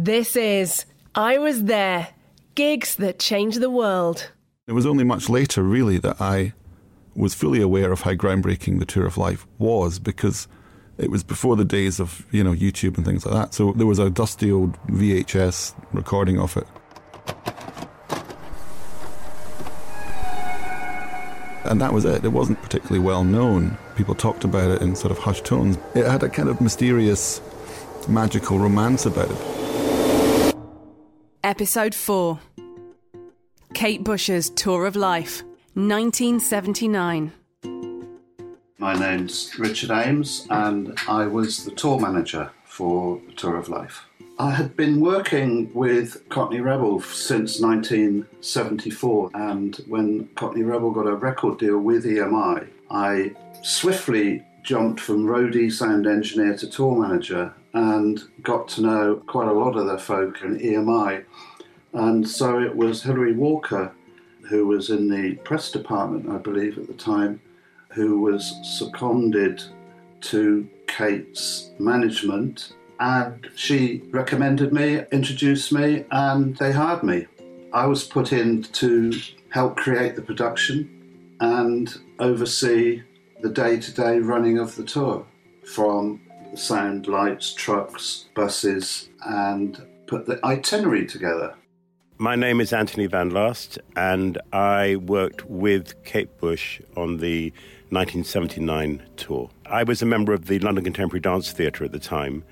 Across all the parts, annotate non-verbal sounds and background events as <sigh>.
This is I Was There Gigs That Changed the World. It was only much later, really, that I was fully aware of how groundbreaking the Tour of Life was because it was before the days of you know YouTube and things like that. So there was a dusty old VHS recording of it. And that was it. It wasn't particularly well known. People talked about it in sort of hushed tones. It had a kind of mysterious, magical romance about it. Episode 4 Kate Bush's Tour of Life, 1979. My name's Richard Ames, and I was the tour manager for Tour of Life. I had been working with Cockney Rebel since 1974, and when Cockney Rebel got a record deal with EMI, I swiftly jumped from roadie sound engineer to tour manager and got to know quite a lot of the folk in EMI. And so it was Hilary Walker, who was in the press department, I believe, at the time, who was seconded to Kate's management and she recommended me, introduced me, and they hired me. I was put in to help create the production and oversee the day to day running of the tour from sound, lights, trucks, buses, and put the itinerary together. My name is Anthony Van Laast, and I worked with Kate Bush on the 1979 tour. I was a member of the London Contemporary Dance Theatre at the time,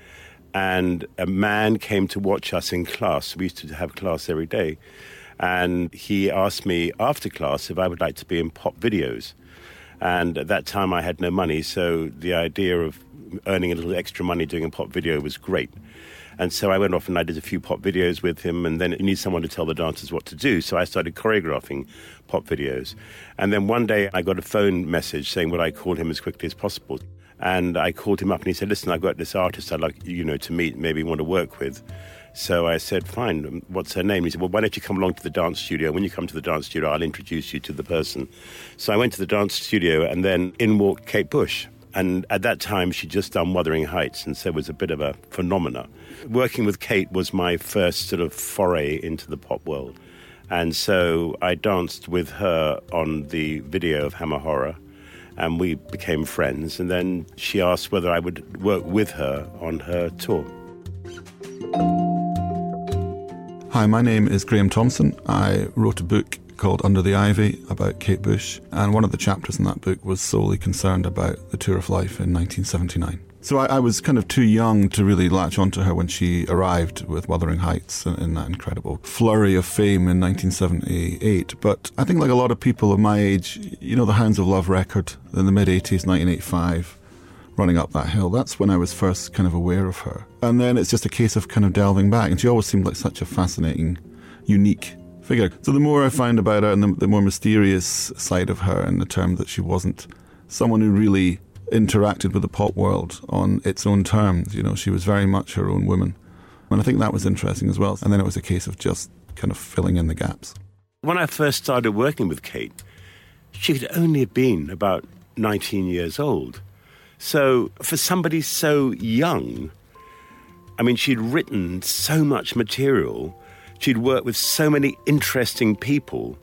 and a man came to watch us in class. We used to have class every day. And he asked me after class if I would like to be in pop videos. And at that time, I had no money, so the idea of earning a little extra money doing a pop video was great. And so I went off and I did a few pop videos with him, and then you need someone to tell the dancers what to do. So I started choreographing pop videos. And then one day I got a phone message saying would I call him as quickly as possible. And I called him up and he said, Listen, I've got this artist I'd like you know to meet, maybe want to work with. So I said, Fine, um, what's her name? He said, Well, why don't you come along to the dance studio? When you come to the dance studio, I'll introduce you to the person. So I went to the dance studio and then in walked Kate Bush. And at that time, she'd just done Wuthering Heights, and so it was a bit of a phenomena. Working with Kate was my first sort of foray into the pop world. And so I danced with her on the video of Hammer Horror and we became friends. And then she asked whether I would work with her on her tour. Hi, my name is Graeme Thomson. I wrote a book called Under the Ivy about Kate Bush, and one of the chapters in that book was solely concerned about the Tour of Life in 1979. So I, I, was kind of too young to really latch onto her when she arrived with Wuthering Heights in, in, that incredible flurry of fame in 1978. But I think, like a lot of people of my age, you know, the Hounds of Love record in the mid 80s, 1985, running up that hill, that's when I was first kind of aware of her. And then it's just a case of kind of delving back. And she always seemed like such a fascinating, unique figure. So the more I found about her and the, the more mysterious side of her, and the term that she wasn't someone who really interacted with the pop world on its own terms. You know, she was very much her own woman. And I think that was interesting as well. And then it was a case of just kind of filling in the gaps. When I first started working with Kate, she had only been about 19 years old. So for somebody so young, I mean, she'd written so much material, she'd worked with so many interesting people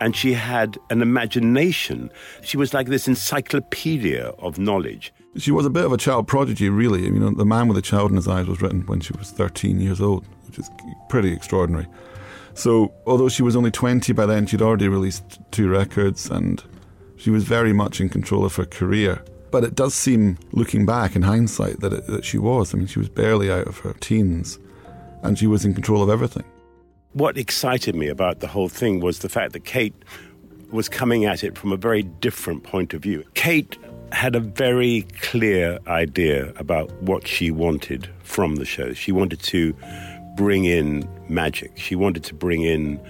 and she had an imagination. She was like this encyclopedia of knowledge. She was a bit of a child prodigy, really. You know, The Man with a Child in His Eyes was written when she was 13 years old, which is pretty extraordinary. So, although she was only 20 by then, she'd already released two records and she was very much in control of her career. But it does seem, looking back in hindsight, that, it, that she was. I mean, she was barely out of her teens and she was in control of everything what excited me about the whole thing was the fact that Kate was coming at it from a very different point of view. Kate had a very clear idea about what she wanted from the show. She wanted to bring in magic, she wanted to bring in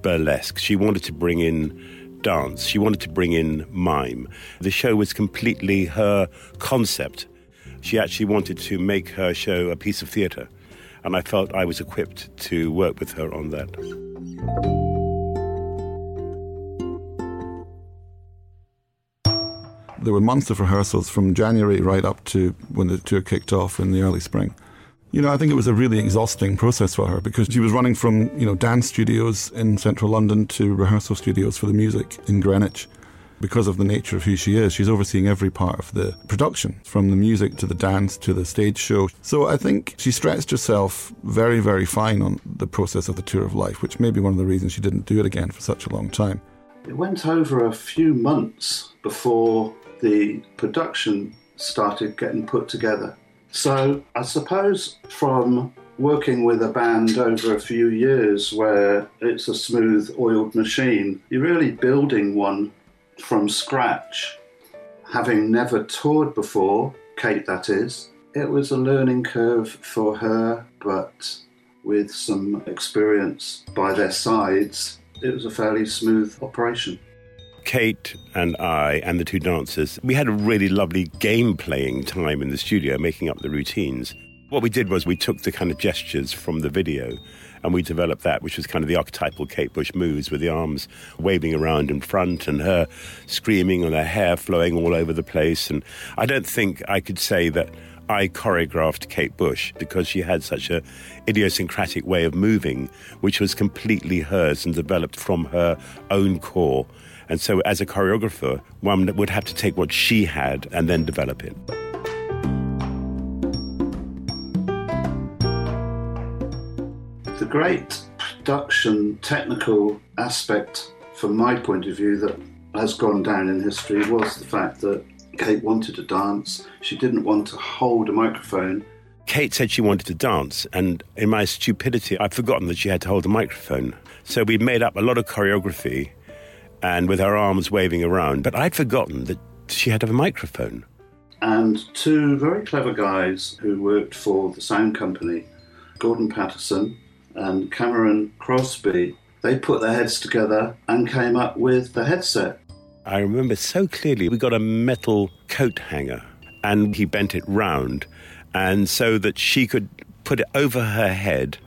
burlesque, she wanted to bring in dance, she wanted to bring in mime. The show was completely her concept. She actually wanted to make her show a piece of theatre and I felt I was equipped to work with her on that. There were months of rehearsals from January right up to when the tour kicked off in the early spring. You know, I think it was a really exhausting process for her because she was running from, you know, dance studios in central London to rehearsal studios for the music in Greenwich. Because of the nature of who she is, she's overseeing every part of the production, from the music to the dance to the stage show. So I think she stretched herself very, very fine on the process of the Tour of Life, which may be one of the reasons she didn't do it again for such a long time. It went over a few months before the production started getting put together. So I suppose from working with a band over a few years where it's a smooth oiled machine, you're really building one from scratch. Having never toured before, Kate that is, it was a learning curve for her, but with some experience by their sides, it was a fairly smooth operation. Kate and I and the two dancers, we had a really lovely game playing time in the studio, making up the routines. What we did was we took the kind of gestures from the video and we developed that, which was kind of the archetypal Kate Bush moves with the arms waving around in front and her screaming and her hair flowing all over the place. And I don't think I could say that I choreographed Kate Bush because she had such a idiosyncratic way of moving, which was completely hers and developed from her own core. And so, as a choreographer, one would have to take what she had and then develop it. The great production technical aspect, from my point of view, that has gone down in history was the fact that Kate wanted to dance. She didn't want to hold a microphone. Kate said she wanted to dance, and in my stupidity, I'd forgotten that she had to hold a microphone. So we made up a lot of choreography and with her arms waving around. But I'd forgotten that she had a microphone. And two very clever guys who worked for the sound company, Gordon Patterson and Cameron Crosby, they put their heads together and came up with the headset. I remember so clearly we got a metal coat hanger and he bent it round and so that she could put it over her head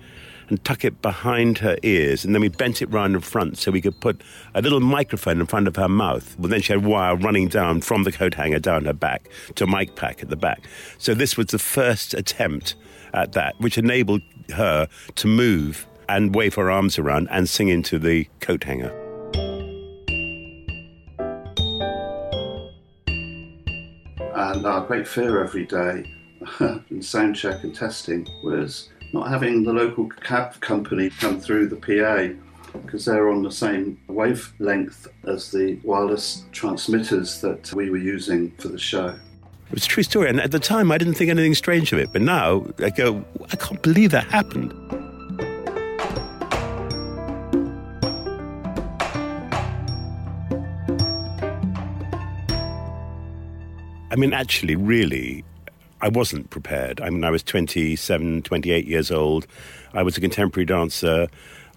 and tuck it behind her ears. And then we bent it round in front so we could put a little microphone in front of her mouth. But then she had wire running down from the coat hanger down her back to a mic pack at the back. So this was the first attempt at that, which enabled her to move and wave her arms around and sing into the coat hanger. And our great fear every day <laughs> in sound check and testing was not having the local cab company come through the PA because they're on the same wavelength as the wireless transmitters that we were using for the show. It was a true story, and at the time I didn't think anything strange of it, but now I go, I can't believe that happened. I mean, actually, really, I wasn't prepared. I mean, I was 27, 28 years old. I was a contemporary dancer.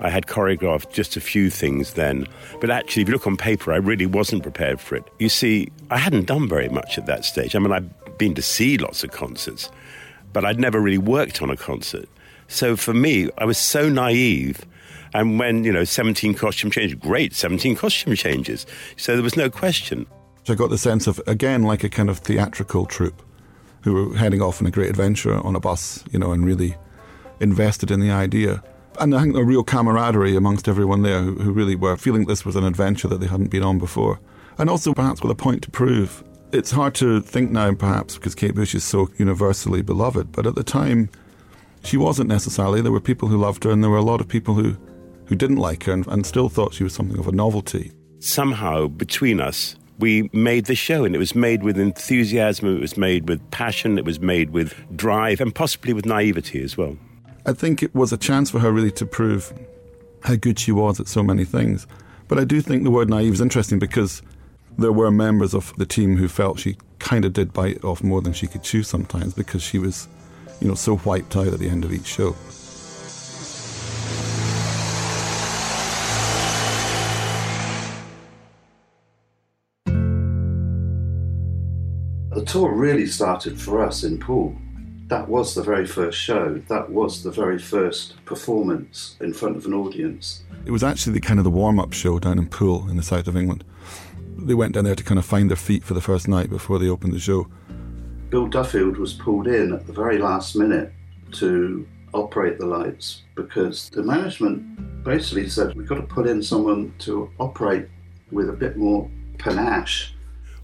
I had choreographed just a few things then. But actually, if you look on paper, I really wasn't prepared for it. You see, I hadn't done very much at that stage. I mean, I'd been to see lots of concerts, but I'd never really worked on a concert. So for me, I was so naive. And when, you know, 17 costume changes, great, 17 costume changes. So there was no question. So I got the sense of, again, like a kind of theatrical troupe who were heading off on a great adventure on a bus, you know, and really invested in the idea. And I think a real camaraderie amongst everyone there who, who really were feeling this was an adventure that they hadn't been on before. And also perhaps with a point to prove. It's hard to think now, perhaps, because Kate Bush is so universally beloved, but at the time, she wasn't necessarily. There were people who loved her, and there were a lot of people who, who didn't like her and, and still thought she was something of a novelty. Somehow, between us, we made the show, and it was made with enthusiasm, it was made with passion, it was made with drive, and possibly with naivety as well. I think it was a chance for her really to prove how good she was at so many things. But I do think the word naive is interesting because there were members of the team who felt she kind of did bite off more than she could chew sometimes because she was, you know, so wiped out at the end of each show. Tour really started for us in Poole. That was the very first show. That was the very first performance in front of an audience. It was actually the kind of the warm up show down in Poole in the south of England. They went down there to kind of find their feet for the first night before they opened the show. Bill Duffield was pulled in at the very last minute to operate the lights because the management basically said we've got to put in someone to operate with a bit more panache.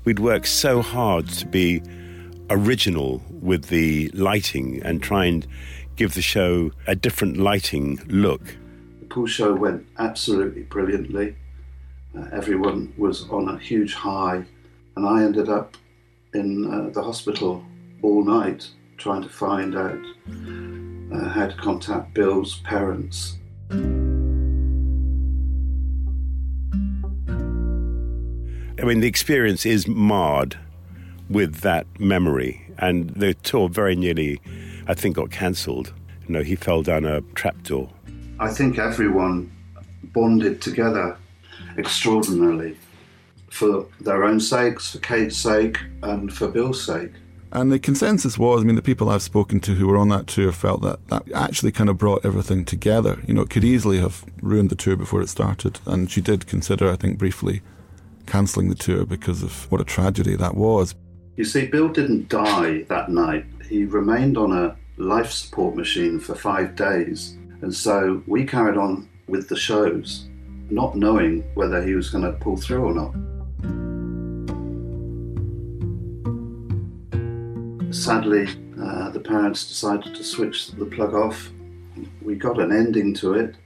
We'd worked so hard to be original with the lighting and try and give the show a different lighting look. The Poole show went absolutely brilliantly. Uh, everyone was on a huge high, and I ended up in uh, the hospital all night trying to find out uh, how to contact Bill's parents. I mean, the experience is marred with that memory, and the tour very nearly, I think, got cancelled. You know, he fell down a trapdoor. I think everyone bonded together extraordinarily for their own sakes, for Kate's sake, and for Bill's sake. And the consensus was, I mean, the people I've spoken to who were on that tour felt that that actually kind of brought everything together. You know, it could easily have ruined the tour before it started. And she did consider, I think, briefly cancelling the tour because of what a tragedy that was. You see, Bill didn't die that night. He remained on a life support machine for five days. And so we carried on with the shows, not knowing whether he was going to pull through or not. Sadly, uh, the parents decided to switch the plug off. We got an ending to it,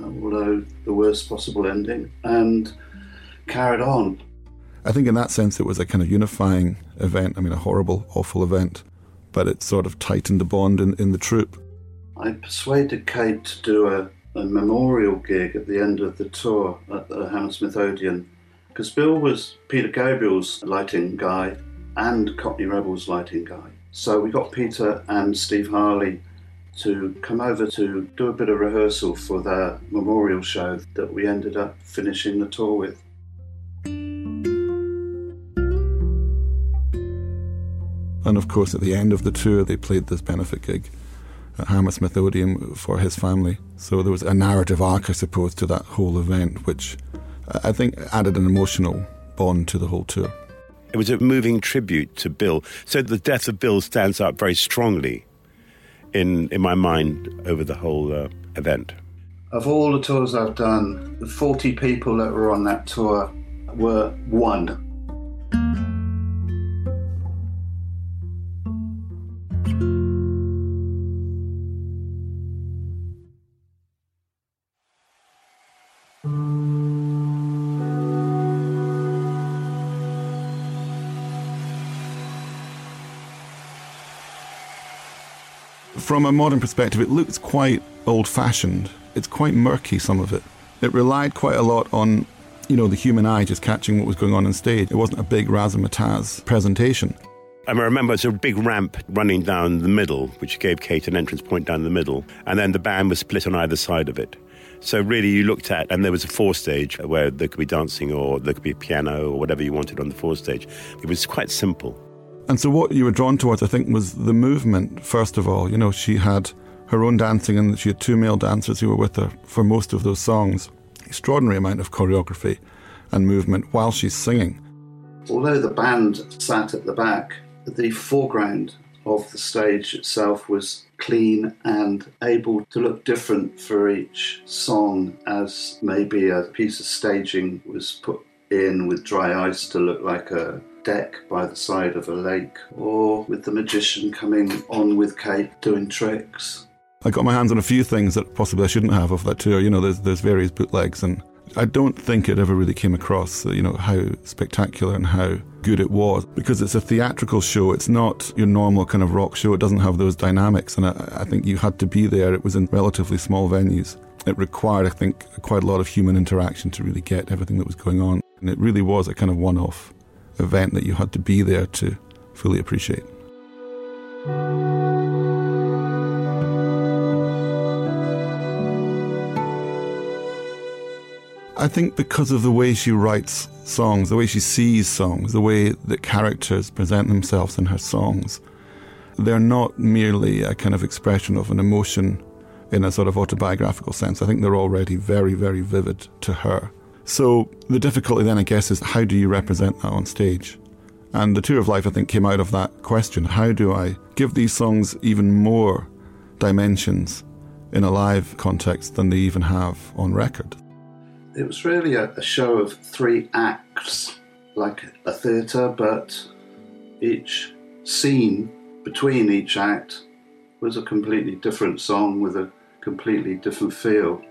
although the worst possible ending, and carried on. I think in that sense it was a kind of unifying event. I mean, a horrible, awful event, but it sort of tightened the bond in, in the troupe. I persuaded Kate to do a, a memorial gig at the end of the tour at the Hammersmith Odeon because Bill was Peter Gabriel's lighting guy and Cockney Rebels lighting guy. So we got Peter and Steve Harley to come over to do a bit of rehearsal for their memorial show that we ended up finishing the tour with. And of course, at the end of the tour, they played this benefit gig at Hammersmith Odeon for his family. So there was a narrative arc, I suppose, to that whole event, which I think added an emotional bond to the whole tour. It was a moving tribute to Bill. So the death of Bill stands out very strongly in, in my mind over the whole uh, event. Of all the tours I've done, the 40 people that were on that tour were one. From a modern perspective, it looks quite old fashioned. It's quite murky, some of it. It relied quite a lot on, you know, the human eye just catching what was going on on stage. It wasn't a big razzmatazz presentation. I remember it's a big ramp running down the middle, which gave Kate an entrance point down the middle, and then the band was split on either side of it. So really, you looked at, and there was a forestage where there could be dancing or there could be piano or whatever you wanted on the forestage. It was quite simple. And so, what you were drawn towards, I think, was the movement, first of all. You know, she had her own dancing, and she had two male dancers who were with her for most of those songs. Extraordinary amount of choreography and movement while she's singing. Although the band sat at the back, the foreground of the stage itself was clean and able to look different for each song, as maybe a piece of staging was put in with dry ice to look like a deck by the side of a lake, or with the magician coming on with Kate doing tricks. I got my hands on a few things that possibly I shouldn't have off that tour. You know, there's there's various bootlegs, and I don't think it ever really came across. Uh, you know how spectacular and how good it was because it's a theatrical show. It's not your normal kind of rock show. It doesn't have those dynamics, and I, I think you had to be there. It was in relatively small venues. It required, I think, quite a lot of human interaction to really get everything that was going on, and it really was a kind of one-off event that you had to be there to fully appreciate. I think because of the way she writes songs, the way she sees songs, the way that characters present themselves in her songs, they're not merely a kind of expression of an emotion in a sort of autobiographical sense. I think they're already very, very vivid to her. So the difficulty then, I guess, is how do you represent that on stage? And the Tour of Life, I think, came out of that question. How do I give these songs even more dimensions in a live context than they even have on record. It was really a, a show of three acts, like a theatre, but each scene between each act was a completely different song with a completely different feel.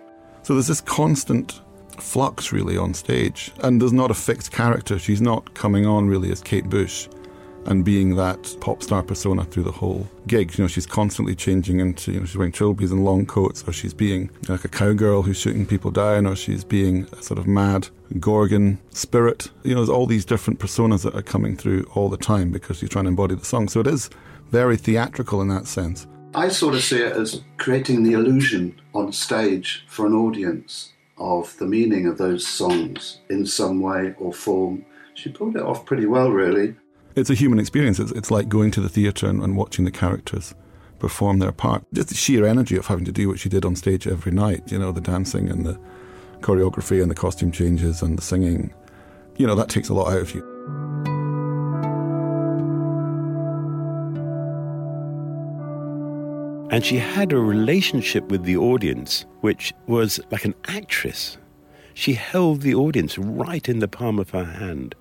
So there's this constant flux really on stage, and there's not a fixed character. She's not coming on really as Kate Bush and being that pop star persona through the whole gig. You know, she's constantly changing into, you know, she's wearing trilbies and long coats, or she's being like a cowgirl who's shooting people down, or she's being a sort of mad Gorgon spirit. You know, there's all these different personas that are coming through all the time because she's trying to embody the song. So it is very theatrical in that sense. I sort of see it as creating the illusion on stage for an audience of the meaning of those songs in some way or form. She pulled it off pretty well, really. It's a human experience. It's, it's like going to the theatre and, and watching the characters perform their part. Just the sheer energy of having to do what she did on stage every night, you know, the dancing and the choreography and the costume changes and the singing, you know, that takes a lot out of you. And she had a relationship with the audience, which was like an actress. She held the audience right in the palm of her hand.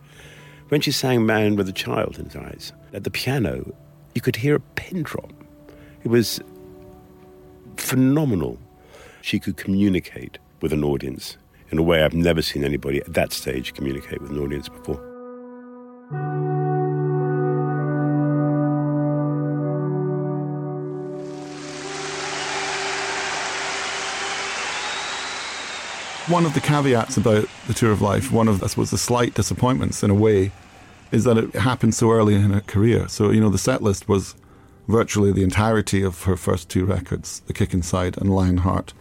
When she sang Man with a Child in His Eyes, at the piano, you could hear a pin drop. It was phenomenal. She could communicate with an audience in a way I've never seen anybody at that stage communicate with an audience before. One of the caveats about the Tour of Life, one of, I suppose, the slight disappointments in a way, is that it happened so early in her career. So, you know, the set list was virtually the entirety of her first two records, The Kick Inside and Lionheart.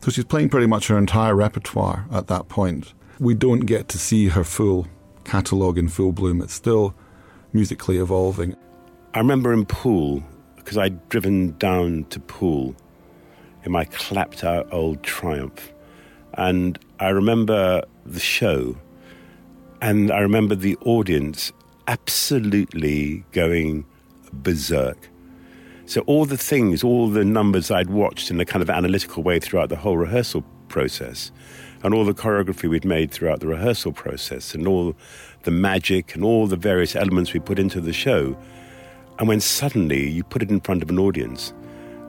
So she's playing pretty much her entire repertoire at that point. We don't get to see her full catalogue in full bloom. It's still musically evolving. I remember in Poole, because I'd driven down to Poole in my clapped out old Triumph and I remember the show, and I remember the audience absolutely going berserk. So, all the things, all the numbers I'd watched in a kind of analytical way throughout the whole rehearsal process, and all the choreography we'd made throughout the rehearsal process, and all the magic and all the various elements we put into the show. And when suddenly you put it in front of an audience,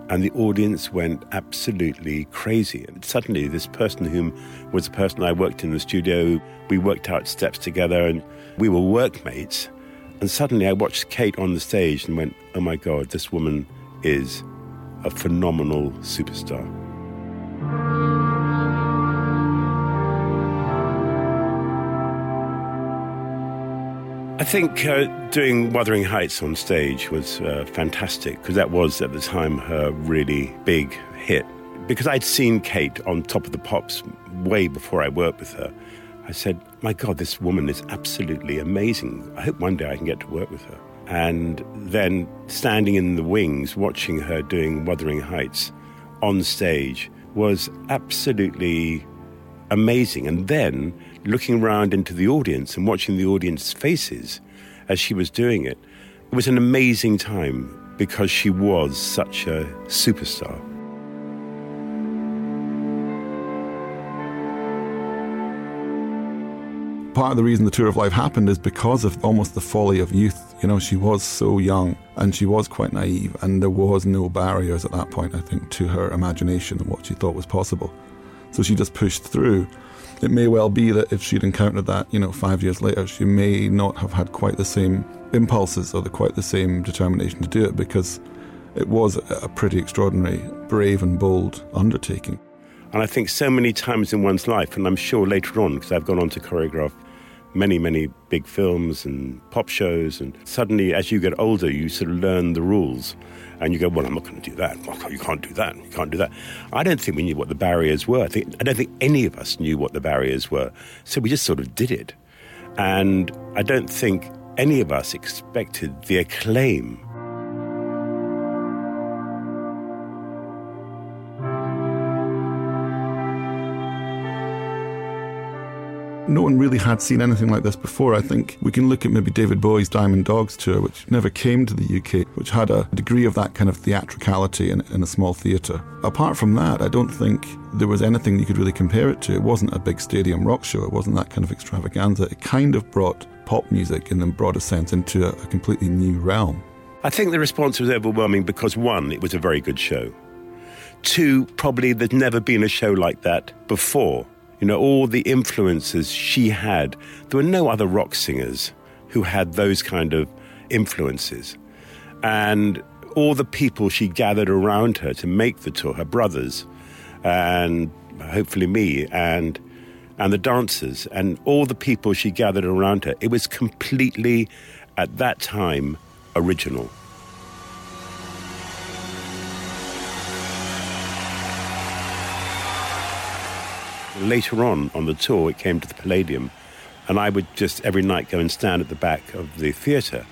and the audience went absolutely crazy. And suddenly, this person, whom was the person I worked in the studio, we worked out steps together and we were workmates. And suddenly, I watched Kate on the stage and went, oh my God, this woman is a phenomenal superstar. I think uh, doing Wuthering Heights on stage was uh, fantastic because that was at the time her really big hit. Because I'd seen Kate on Top of the Pops way before I worked with her, I said, My God, this woman is absolutely amazing. I hope one day I can get to work with her. And then standing in the wings, watching her doing Wuthering Heights on stage was absolutely amazing. And then looking around into the audience and watching the audience faces as she was doing it, it was an amazing time because she was such a superstar. Part of the reason the Tour of Life happened is because of almost the folly of youth. You know, she was so young and she was quite naive, and there was no barriers at that point, I think, to her imagination and what she thought was possible. So she just pushed through it may well be that if she'd encountered that, you know, five years later, she may not have had quite the same impulses or the, quite the same determination to do it because it was a pretty extraordinary, brave and bold undertaking. And I think so many times in one's life, and I'm sure later on, because I've gone on to choreograph many, many big films and pop shows, and suddenly as you get older, you sort of learn the rules and you go, well, I'm not going to do that. You can't do that. You can't do that. I don't think we knew what the barriers were. I, think, I don't think any of us knew what the barriers were. So we just sort of did it. And I don't think any of us expected the acclaim no one really had seen anything like this before. I think we can look at maybe David Bowie's Diamond Dogs tour, which never came to the UK, which had a degree of that kind of theatricality in, in a small theatre. Apart from that, I don't think there was anything you could really compare it to. It wasn't a big stadium rock show, it wasn't that kind of extravaganza. It kind of brought pop music in the broadest sense into a, a completely new realm. I think the response was overwhelming because one, it was a very good show. Two, probably there's never been a show like that before. You know, all the influences she had. There were no other rock singers who had those kind of influences. And all the people she gathered around her to make the tour, her brothers, and hopefully me, and and the dancers, and all the people she gathered around her, it was completely, at that time, original. Later on on the tour, it came to the Palladium, and I would just every night go and stand at the back of the theatre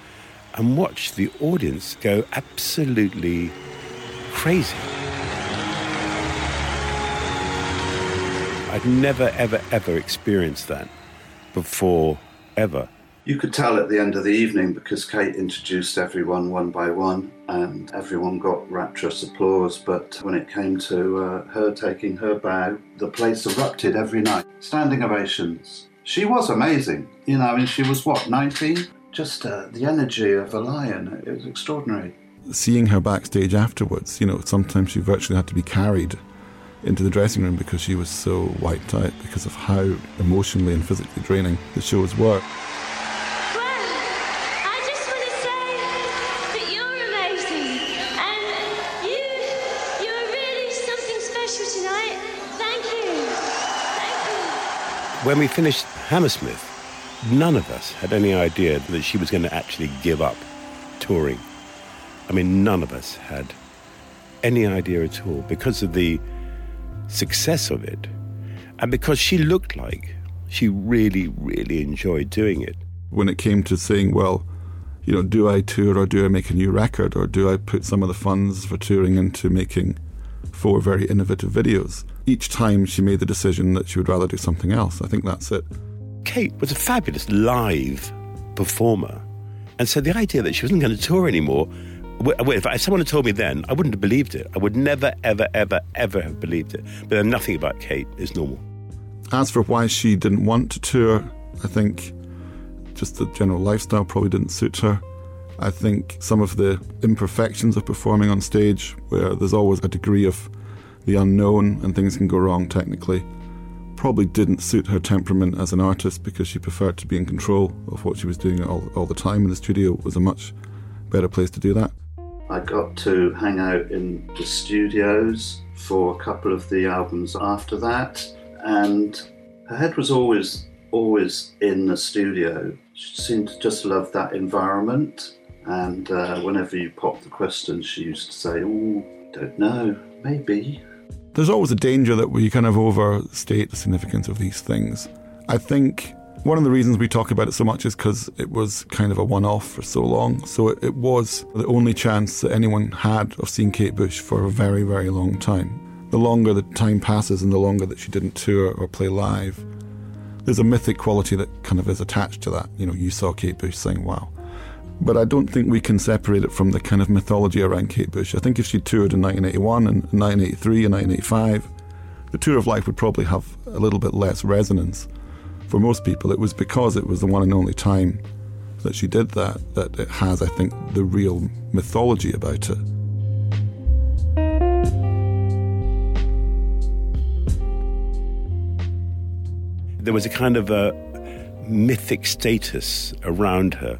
and watch the audience go absolutely crazy. I'd never, ever, ever experienced that before, ever. You could tell at the end of the evening because Kate introduced everyone one by one and everyone got rapturous applause. But when it came to uh, her taking her bow, the place erupted every night. Standing ovations. She was amazing. You know, I mean, she was what, 19? Just uh, the energy of a lion. It was extraordinary. Seeing her backstage afterwards, you know, sometimes she virtually had to be carried into the dressing room because she was so wiped out because of how emotionally and physically draining the shows were. When we finished Hammersmith, none of us had any idea that she was going to actually give up touring. I mean, none of us had any idea at all because of the success of it and because she looked like she really, really enjoyed doing it. When it came to saying, well, you know, do I tour or do I make a new record or do I put some of the funds for touring into making four very innovative videos? Each time she made the decision that she would rather do something else. I think that's it. Kate was a fabulous live performer. And so the idea that she wasn't going to tour anymore, if someone had told me then, I wouldn't have believed it. I would never, ever, ever, ever have believed it. But then nothing about Kate is normal. As for why she didn't want to tour, I think just the general lifestyle probably didn't suit her. I think some of the imperfections of performing on stage, where there's always a degree of the unknown and things can go wrong technically. Probably didn't suit her temperament as an artist because she preferred to be in control of what she was doing all, all the time, and the studio was a much better place to do that. I got to hang out in the studios for a couple of the albums after that, and her head was always always in the studio. She seemed to just love that environment. And uh, whenever you popped the question, she used to say, "Oh, don't know, maybe." There's always a danger that we kind of overstate the significance of these things. I think one of the reasons we talk about it so much is because it was kind of a one off for so long. So it, it, was the only chance that anyone had of seeing Kate Bush for a very, very long time. The longer the time passes and the longer that she didn't tour or play live, there's a mythic quality that kind of is attached to that. You know, you saw Kate Bush saying, wow, but I don't think we can separate it from the kind of mythology around Kate Bush. I think if she toured in 1981 and 1983 and 1985, the Tour of Life would probably have a little bit less resonance. For most people, it was because it was the one and only time that she did that that it has, I think, the real mythology about it. There was a kind of a mythic status around her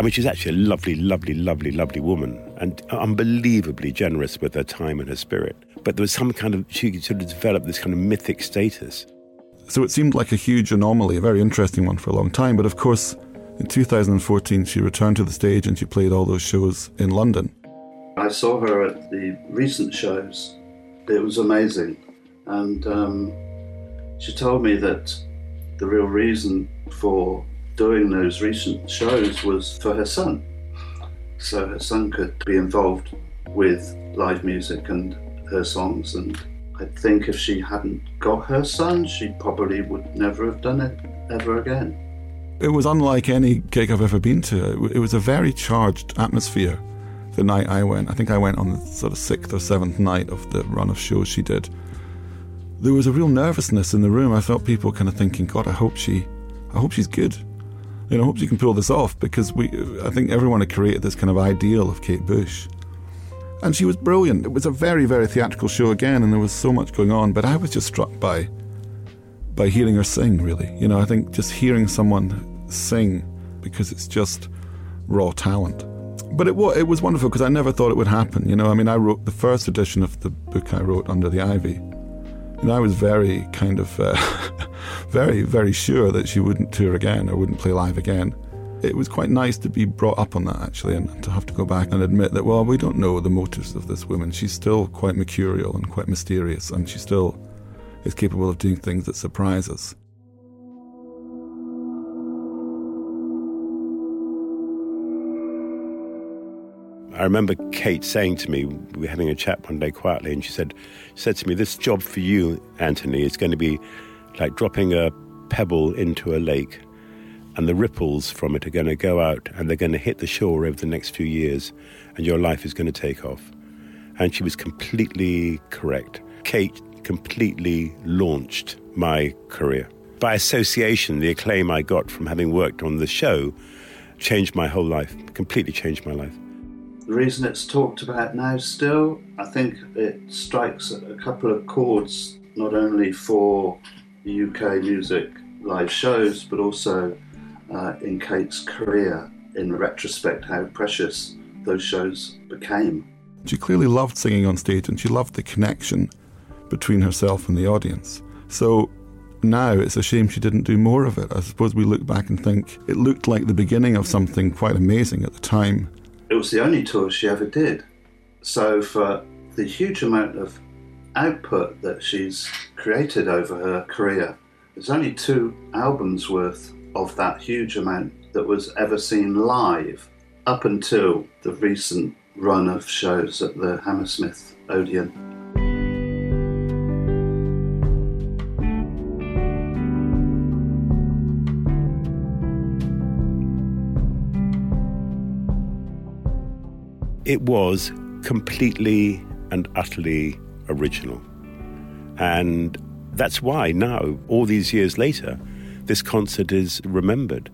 I mean, she's actually a lovely, lovely, lovely, lovely woman and unbelievably generous with her time and her spirit. But there was some kind of, she sort of developed this kind of mythic status. So it seemed like a huge anomaly, a very interesting one for a long time. But of course, in 2014, she returned to the stage and she played all those shows in London. I saw her at the recent shows. It was amazing. And um, she told me that the real reason for doing those recent shows was for her son. So her son could be involved with live music and her songs. And I think if she hadn't got her son, she probably would never have done it ever again. It was unlike any gig I've ever been to. It was a very charged atmosphere the night I went. I think I went on the sort of sixth or seventh night of the run of shows she did. There was a real nervousness in the room. I felt people kind of thinking, God, I hope she, I hope she's good. You know, I hope she can pull this off because we, I think everyone had created this kind of ideal of Kate Bush. And she was brilliant. It was a very, very theatrical show again, and there was so much going on. But I was just struck by, by hearing her sing. Really, you know, I think just hearing someone sing because it's just raw talent. But it was it was wonderful because I never thought it would happen. You know, I mean, I wrote the first edition of the book I wrote under the ivy. You know, I was very kind of, uh, <laughs> very, very sure that she wouldn't tour again or wouldn't play live again. It was quite nice to be brought up on that actually and to have to go back and admit that well we don't know the motives of this woman. She's still quite mercurial and quite mysterious and she still is capable of doing things that surprise us. I remember Kate saying to me, we were having a chat one day quietly, and she said, she said to me, This job for you, Anthony, is going to be like dropping a pebble into a lake and the ripples from it are going to go out and they're going to hit the shore over the next few years, and your life is going to take off. And she was completely correct. Kate completely launched my career. By association, the acclaim I got from having worked on the show changed my whole life, completely changed my life. The reason it's talked about now still, I think it strikes a couple of chords not only for UK music live shows, but also uh, in Kate's career, in retrospect, how precious those shows became. She clearly loved singing on stage and she loved the connection between herself and the audience. So now it's a shame she didn't do more of it. I suppose we look back and think it looked like the beginning of something quite amazing at the time. It was the only tour she ever did. So, for the huge amount of output that she's created over her career, there's only two albums worth of that huge amount that was ever seen live up until the recent run of shows at the Hammersmith Odeon. It was completely and utterly original. And that's why now, all these years later, this concert is remembered.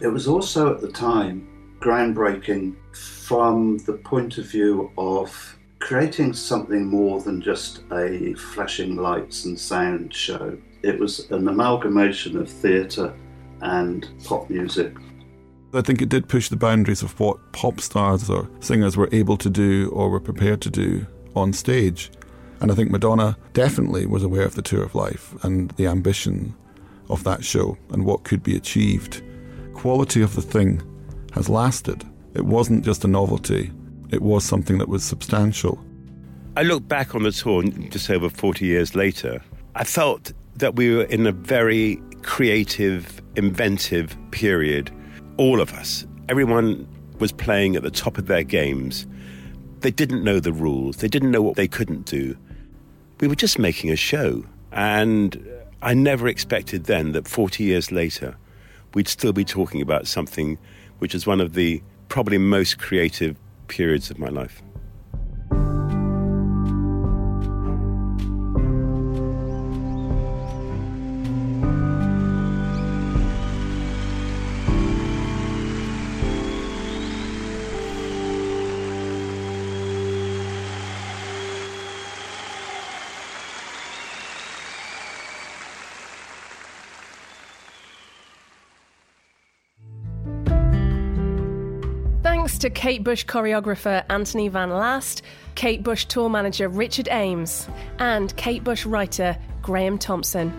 It was also at the time groundbreaking from the point of view of creating something more than just a flashing lights and sound show. It was an amalgamation of theatre and pop music. I think it did push the boundaries of what pop stars or singers were able to do or were prepared to do on stage. And I think Madonna definitely was aware of the tour of life and the ambition of that show and what could be achieved. Quality of the thing has lasted. It wasn't just a novelty, it was something that was substantial. I look back on the tour just over 40 years later. I felt that we were in a very creative, inventive period. All of us, everyone was playing at the top of their games. They didn't know the rules, they didn't know what they couldn't do. We were just making a show. And I never expected then that 40 years later, we'd still be talking about something which is one of the probably most creative periods of my life. To Kate Bush choreographer Anthony Van Laast, Kate Bush tour manager Richard Ames, and Kate Bush writer Graeme Thomson.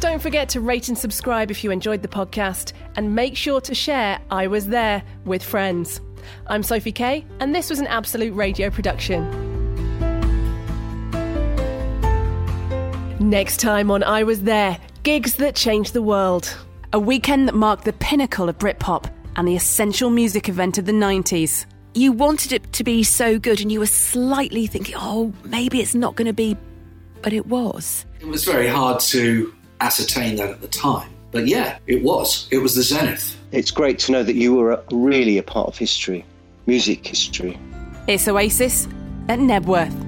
Don't forget to rate and subscribe if you enjoyed the podcast, and make sure to share I Was There with friends. I'm Sophie Kay, and this was an Absolute Radio production. Next time on I Was There, gigs that changed the world. A weekend that marked the pinnacle of Britpop and the essential music event of the 90s. you wanted it to be so good and you were slightly thinking, oh, maybe it's not going to be, but it was. It was very hard to ascertain that at the time. But yeah, it was. It was the zenith. It's great to know that you were really a part of history, music history. It's Oasis at Knebworth.